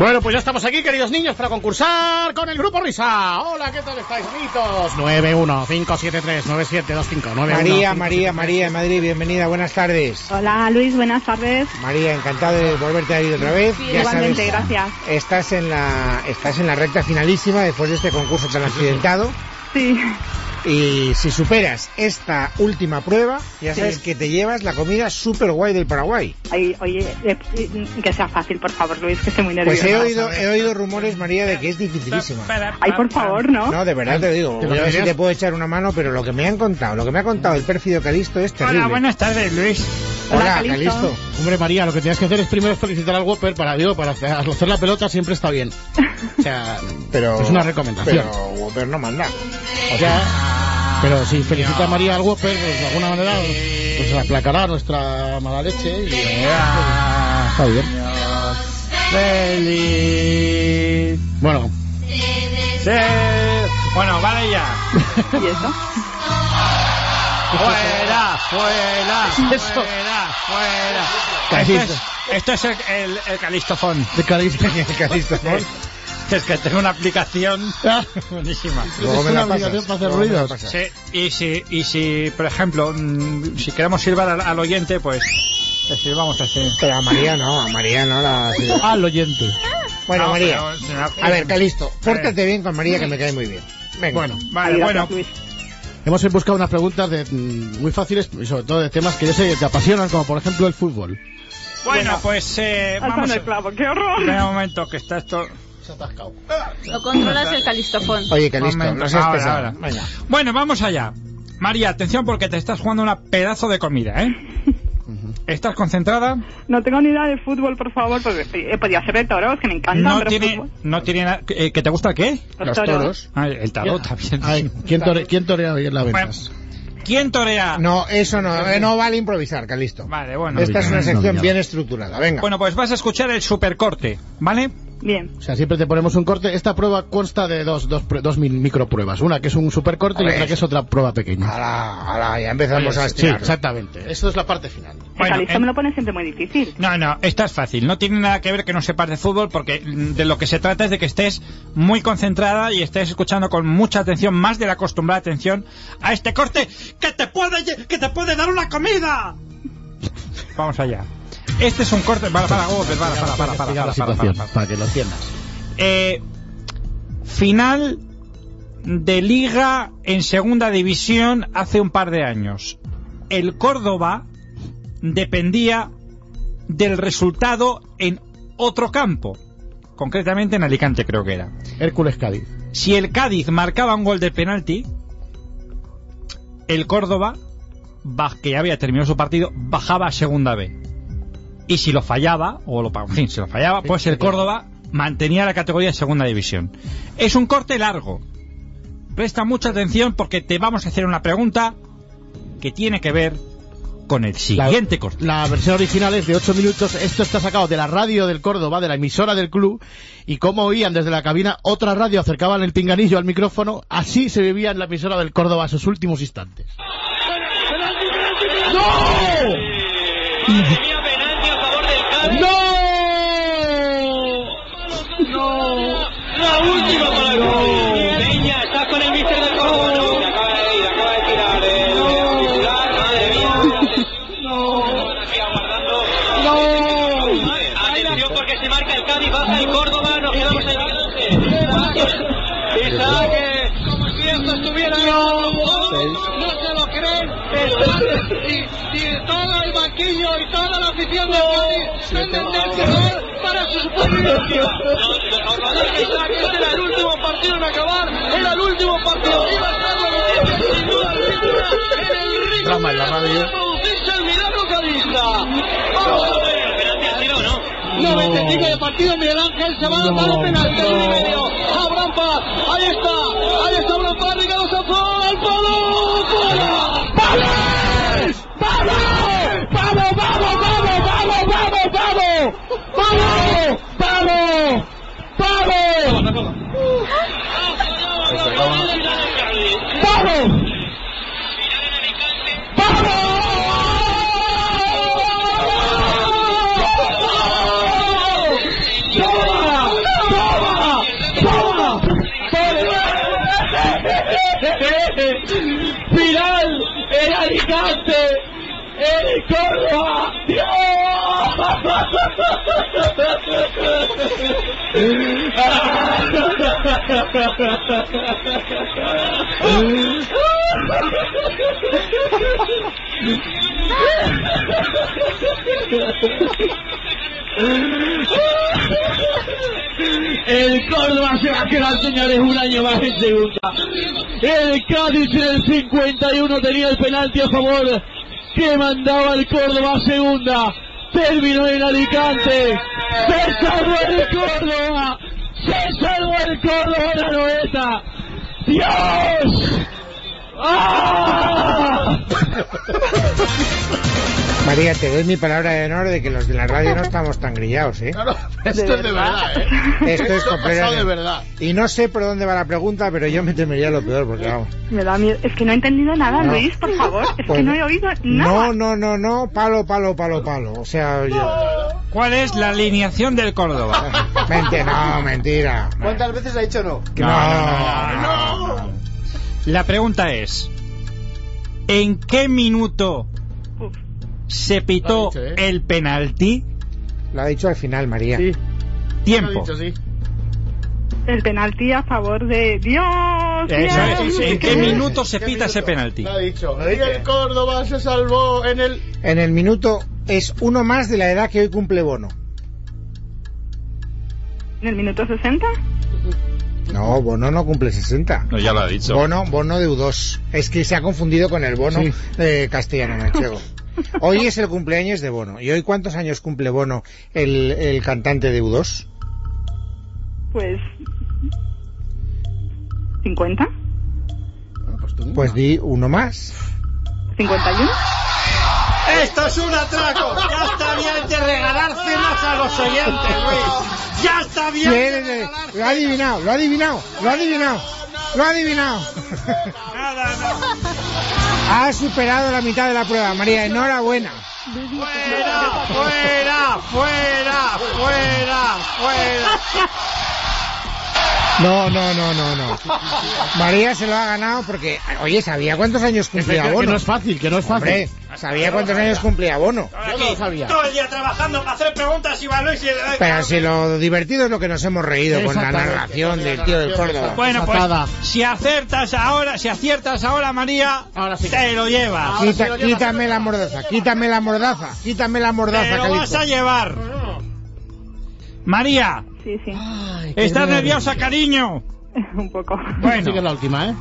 Bueno, pues ya estamos aquí, queridos niños, para concursar con el Grupo Risa. Hola, ¿qué tal estáis, bonitos? 915739725. María, María, María de Madrid, bienvenida, buenas tardes. Hola Luis, buenas tardes. María, encantado de volverte a ir otra vez. Sí, igualmente, gracias. Estás en, la, estás en la recta finalísima después de este concurso tan accidentado. Sí. Y si superas esta última prueba, ya sabes Sí. que te llevas la comida super guay del Paraguay. Ay, oye, eh, eh, que sea fácil, por favor, Luis, que estoy muy nerviosa. Pues he oído, he oído rumores, María, de que es dificilísima. Ay, por favor, ¿no? No, de verdad te digo. ¿Te Voy a ver si imaginas? te puedo echar una mano, pero lo que me han contado, lo que me ha contado el pérfido Calisto es terrible. Hola, buenas tardes, Luis. Hola, Hola, Calisto. Calisto. Hombre, María, lo que tienes que hacer es primero felicitar al Whopper para, digo, para hacer, hacer la pelota siempre está bien. O sea, Pero, es una recomendación. Pero Whopper no manda. O sea, pero si felicita a María al Whopper, pues de alguna manera pues aplacará nuestra mala leche y está bien. Feliz. Bueno, Sí. Bueno, vale ya. ¿Y eso? Fuera, fuera, fuera, fuera. Esto es, esto es el, el, el calistofón. de Calisto. Es que tengo una aplicación buenísima. Luego me una la pasas. obligación para hacer ruidos. Sí, y si, y si, por ejemplo, mm, si queremos silbar al, al oyente, pues le silbamos así. Pero a María no, a María no la... Al oyente. Bueno, No, María. pero, A ver, Calisto, pórtate bien con María que me cae muy bien. Venga. Bueno, Vale, bueno, hemos buscado unas preguntas de, mm, muy fáciles y sobre todo de temas que yo sé que te apasionan, como por ejemplo el fútbol. bueno, pues eh, vamos el clavo, qué horror. Espera un momento, que está esto... Se ha atascado. Lo controlas el calistofón. Oye, Calisto, Momento, no seas ahora, pesado. ahora. Venga. Bueno, vamos allá. María, atención porque te estás jugando una pedazo de comida, ¿eh? ¿Estás concentrada? No tengo ni idea de fútbol, por favor, porque eh, podía ser de toros, que me encantan, No pero tiene, fútbol. no tiene nada... eh, ¿Que te gusta qué? Los, Los toros. toros. Ah, el tarot también. Ay, ¿quién, tore- ¿Quién torea hoy en la Bueno, ventas? ¿Quién torea? No, eso no, eh, no vale improvisar, Calisto. Vale, bueno. Esta es una no, sección no. bien estructurada, venga. Bueno, pues vas a escuchar el supercorte, ¿vale? Bien. O sea, siempre te ponemos un corte. Esta prueba consta de dos, dos, dos mi- micropruebas. Una que es un super corte y otra que es otra prueba pequeña. Ahora, ahora, ya empezamos a Sí, estirar. exactamente. Esto es la parte final. Bueno, en- me lo pone siempre muy difícil. No, no, esta es fácil. No tiene nada que ver que no sepas de fútbol porque de lo que se trata es de que estés muy concentrada y estés escuchando con mucha atención, más de la acostumbrada atención, a este corte que te puede, que te puede dar una comida. Vamos allá. Este es un corte... Para, para, Gómez, para, para, para, para, para, para, para, para. para que lo entiendas. Eh, final de liga en segunda división hace un par de años. El Córdoba dependía del resultado en otro campo, concretamente en Alicante creo que era. Hércules Cádiz. Si el Cádiz marcaba un gol de penalti, el Córdoba, que ya había terminado su partido, bajaba a segunda B. Y si lo fallaba, o lo, en fin, si lo fallaba, pues el Córdoba mantenía la categoría de segunda división. Es un corte largo. Presta mucha atención porque te vamos a hacer una pregunta que tiene que ver con el siguiente corte. La versión original es de 8 minutos. Esto está sacado de la radio del Córdoba, de la emisora del club. Y como oían desde la cabina, otra radio acercaban el pinganillo al micrófono. Así se vivía en la emisora del Córdoba a sus últimos instantes. La última para el. Peña, estás con el mister del Córdoba, ¿no? Se acaba de ir, acaba de tirar el titular, madre mía. No. No. Atención porque se marca el Cádiz, baja el Córdoba, nos quedamos en el esto estuviera juego, no se lo creen, están, y, y todo el banquillo y toda la afición del Cádiz venden del terror para su supervivencia. Este era el último partido en acabar, era el último partido, iba a ser la noticia, sin duda en el ring Drama en la radio. producirse el milagro cadista. Vamos a ver. ¿Penalti ha sido o no? 95 de partido, Miguel Ángel se va a dar el penalti en un y medio. Abraham Paz, ahí está, ahí está Abraham Paz, Ricardo Zafón, al palo, fuera. ¡El Córdoba! El Córdoba se va a quedar, señores, un año más en segunda. El Cádiz en el 51 tenía el penalti a favor que mandaba el Córdoba a segunda. Terminó en Alicante. Se salvó el Córdoba. Se salvó el Córdoba la noeta. ¡Dios! ¡Ah! María, te doy mi palabra de honor de que los de la radio no estamos tan grillados, ¿eh? Claro, esto es de verdad, ¿eh? Esto es completamente- de verdad. Y no sé por dónde va la pregunta, pero yo me temería lo peor, porque vamos. Me da miedo. Es que no he entendido nada, No. Luis, por favor. Es Pues que no he oído nada. No, no, no, no, palo, palo, palo, palo. O sea, yo... ¿Cuál es la alineación del Córdoba? Mente, no, mentira. ¿Cuántas veces ha dicho no? No, no, no. La pregunta es: ¿en qué minuto Uf. se pitó dicho, ¿eh? el penalti? Lo ha dicho al final, María. Sí, Tiempo. dicho, sí. El penalti a favor de Dios. Eso es. Dios. ¿En qué ¿Qué minuto se ¿Qué pita ese penalti? Lo ha dicho. Y el Córdoba se salvó en el... En el minuto es uno más de la edad que hoy cumple Bono. ¿En el minuto 60? No, Bono no cumple 60. No, ya lo ha dicho. Bono, Bono de U2. Es que se ha confundido con el Bono Sí. eh, castellano manchego. Hoy es el cumpleaños de Bono. ¿Y hoy cuántos años cumple Bono, el, el cantante de U2? Pues. ¿50? Pues Pues di uno más. ¿51? ¡Esto es un atraco! ¡Ya está a los oyentes, Luis! ¡Ya está bien! De Lo ha adivinado, lo ha adivinado, lo ha adivinado, lo ha adivinado. Nada, no. Ha superado la mitad de la prueba, María. Enhorabuena. ¡Fuera! ¡Fuera! ¡Fuera! ¡Fuera! ¡Fuera! No, no, no, no, no. María se lo ha ganado porque, oye, ¿sabía cuántos años Que, cumplía que Bono? no es fácil, que no es fácil. Hombre, ¿sabía cuántos años cumplía Bono? Yo no lo sabía. Todo el día trabajando para hacer preguntas y Luis y Pero si lo divertido es lo que nos hemos reído con la narración del tío del Córdoba. Bueno, pues si acertas ahora, si aciertas ahora, María, Ahora sí. te lo llevas. Ahora Quita- sí lo llevas. quítame la mordaza, quítame la mordaza, quítame la Te mordaza, lo vas a llevar. María, Sí, sí. ¿estás nerviosa, cariño? Un poco. Bueno. Es la última, ¿eh?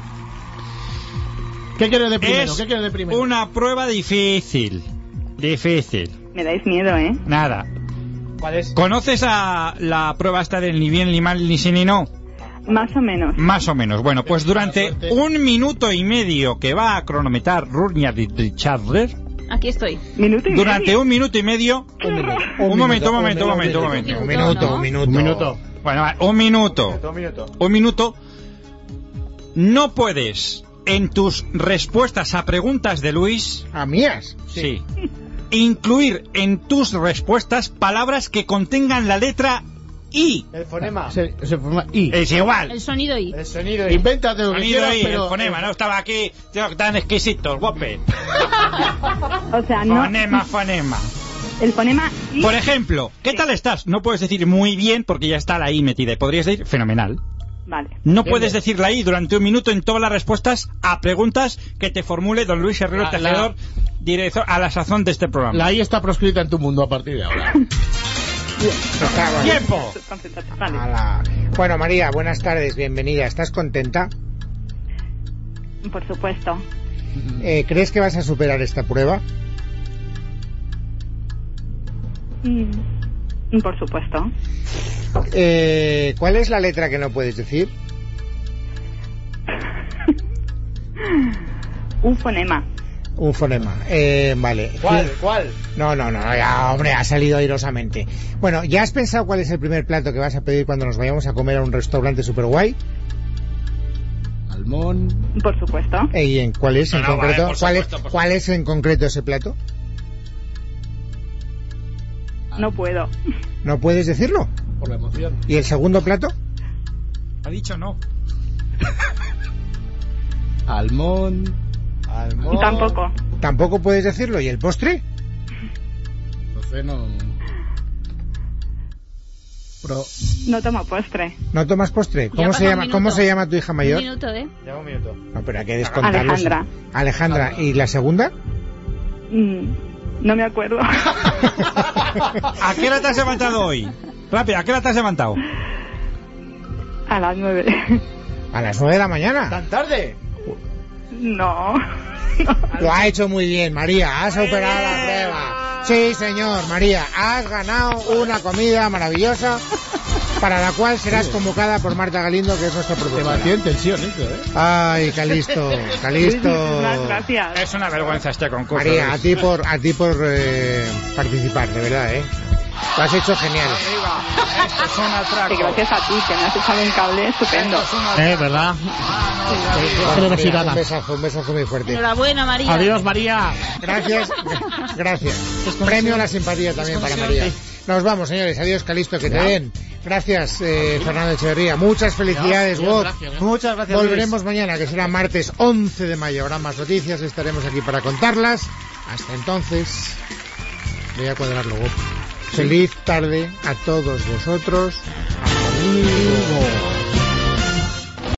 ¿Qué quieres de primero? Es ¿Qué quieres de primero? una prueba difícil. Difícil. Me dais miedo, ¿eh? Nada. ¿Cuál es? ¿Conoces a la prueba esta del ni bien, ni mal, ni sí, ni no? Más o menos. Más o menos. Bueno, pues durante un minuto y medio que va a cronometrar Rurnia Richardler, Aquí estoy. Minuto y durante medio. un minuto y medio... Un momento, un momento, un momento, un momento. Un minuto, ¿no? un minuto. Un minuto. Bueno, un minuto. Dos minutos. Un minuto. No puedes, en tus respuestas a preguntas de Luis, ¿A mías? sí, incluir en tus respuestas palabras que contengan la letra I. El fonema. Se, se forma I. Es igual. El sonido I. El sonido. Invéntate lo que Sonido quieras, I, pero... el fonema, no estaba aquí tío, tan exquisitos, guape. O sea, no. Fonema, fonema. El fonema I. Por ejemplo, ¿qué tal estás? No puedes decir muy bien porque ya está la I metida. Y podrías decir fenomenal. Vale. No puedes decir la I durante un minuto en todas las respuestas a preguntas que te formule don Luis Herrero La- Tejedor, director a la sazón de este programa. La I está proscrita en tu mundo a partir de ahora. ¡Tiempo! Bueno, María, buenas tardes, bienvenida. ¿Estás contenta? Por supuesto. Eh, ¿Crees que vas a superar esta prueba? Mm, Por supuesto. Eh, ¿Cuál es la letra que no puedes decir? Un fonema. Un fonema. Eh, vale. ¿Cuál? ¿Cuál? No, no, no, ya, hombre, ha salido airosamente. Bueno, ¿ya has pensado cuál es el primer plato que vas a pedir cuando nos vayamos a comer a un restaurante super guay? Almón... Por supuesto. ¿Y en cuál es en No, concreto? vale, ¿Cuál, supuesto, es, por ¿Cuál es en concreto ese plato? No puedo. ¿No puedes decirlo? Por la emoción. ¿Y el segundo plato? Ha dicho no. Almón... Almón. Tampoco. Tampoco puedes decirlo. ¿Y el postre? Entonces no... Pro... No tomo postre. ¿No tomas postre? ¿Cómo, se un llama, minuto. ¿Cómo se llama tu hija Un mayor? minuto, ¿eh? No, pero hay que descontarlo. Alejandra. Alejandra. ¿Y la segunda? Mm, no me acuerdo. ¿A qué hora te has levantado hoy? Rápido, ¿a qué hora te has levantado? A las nueve. A las nueve de la mañana. ¿Tan tarde? No. Lo ha hecho muy bien, María. Has superado la prueba. Sí, señor, María. Has ganado una comida maravillosa para la cual serás convocada por Marta Galindo, que es nuestra Te productora. batió en tensión eso, ¿eh? Ay, Calisto, Calisto. Muchas gracias. Es una vergüenza este concurso. María, a ti por, a ti por eh, participar, de verdad, ¿eh? Lo has hecho genial. Esto es un Y atraco. gracias a ti, que me has echado un cable estupendo. Eh, ¿verdad? María, Generosidad. Un besazo, un besazo muy fuerte. Enhorabuena, María. Adiós, María. Gracias, gracias. Premio a la simpatía también para María. Nos vamos, señores. Adiós, Calisto, que te den. Gracias, eh, Fernando Echeverría. Muchas felicidades, Adiós, Bob. gracias. Muchas gracias. Volveremos mañana, que será martes 11 de mayo. Habrá más noticias, estaremos aquí para contarlas. Hasta entonces, voy a cuadrarlo, Bob. Feliz tarde a todos vosotros. Amigo.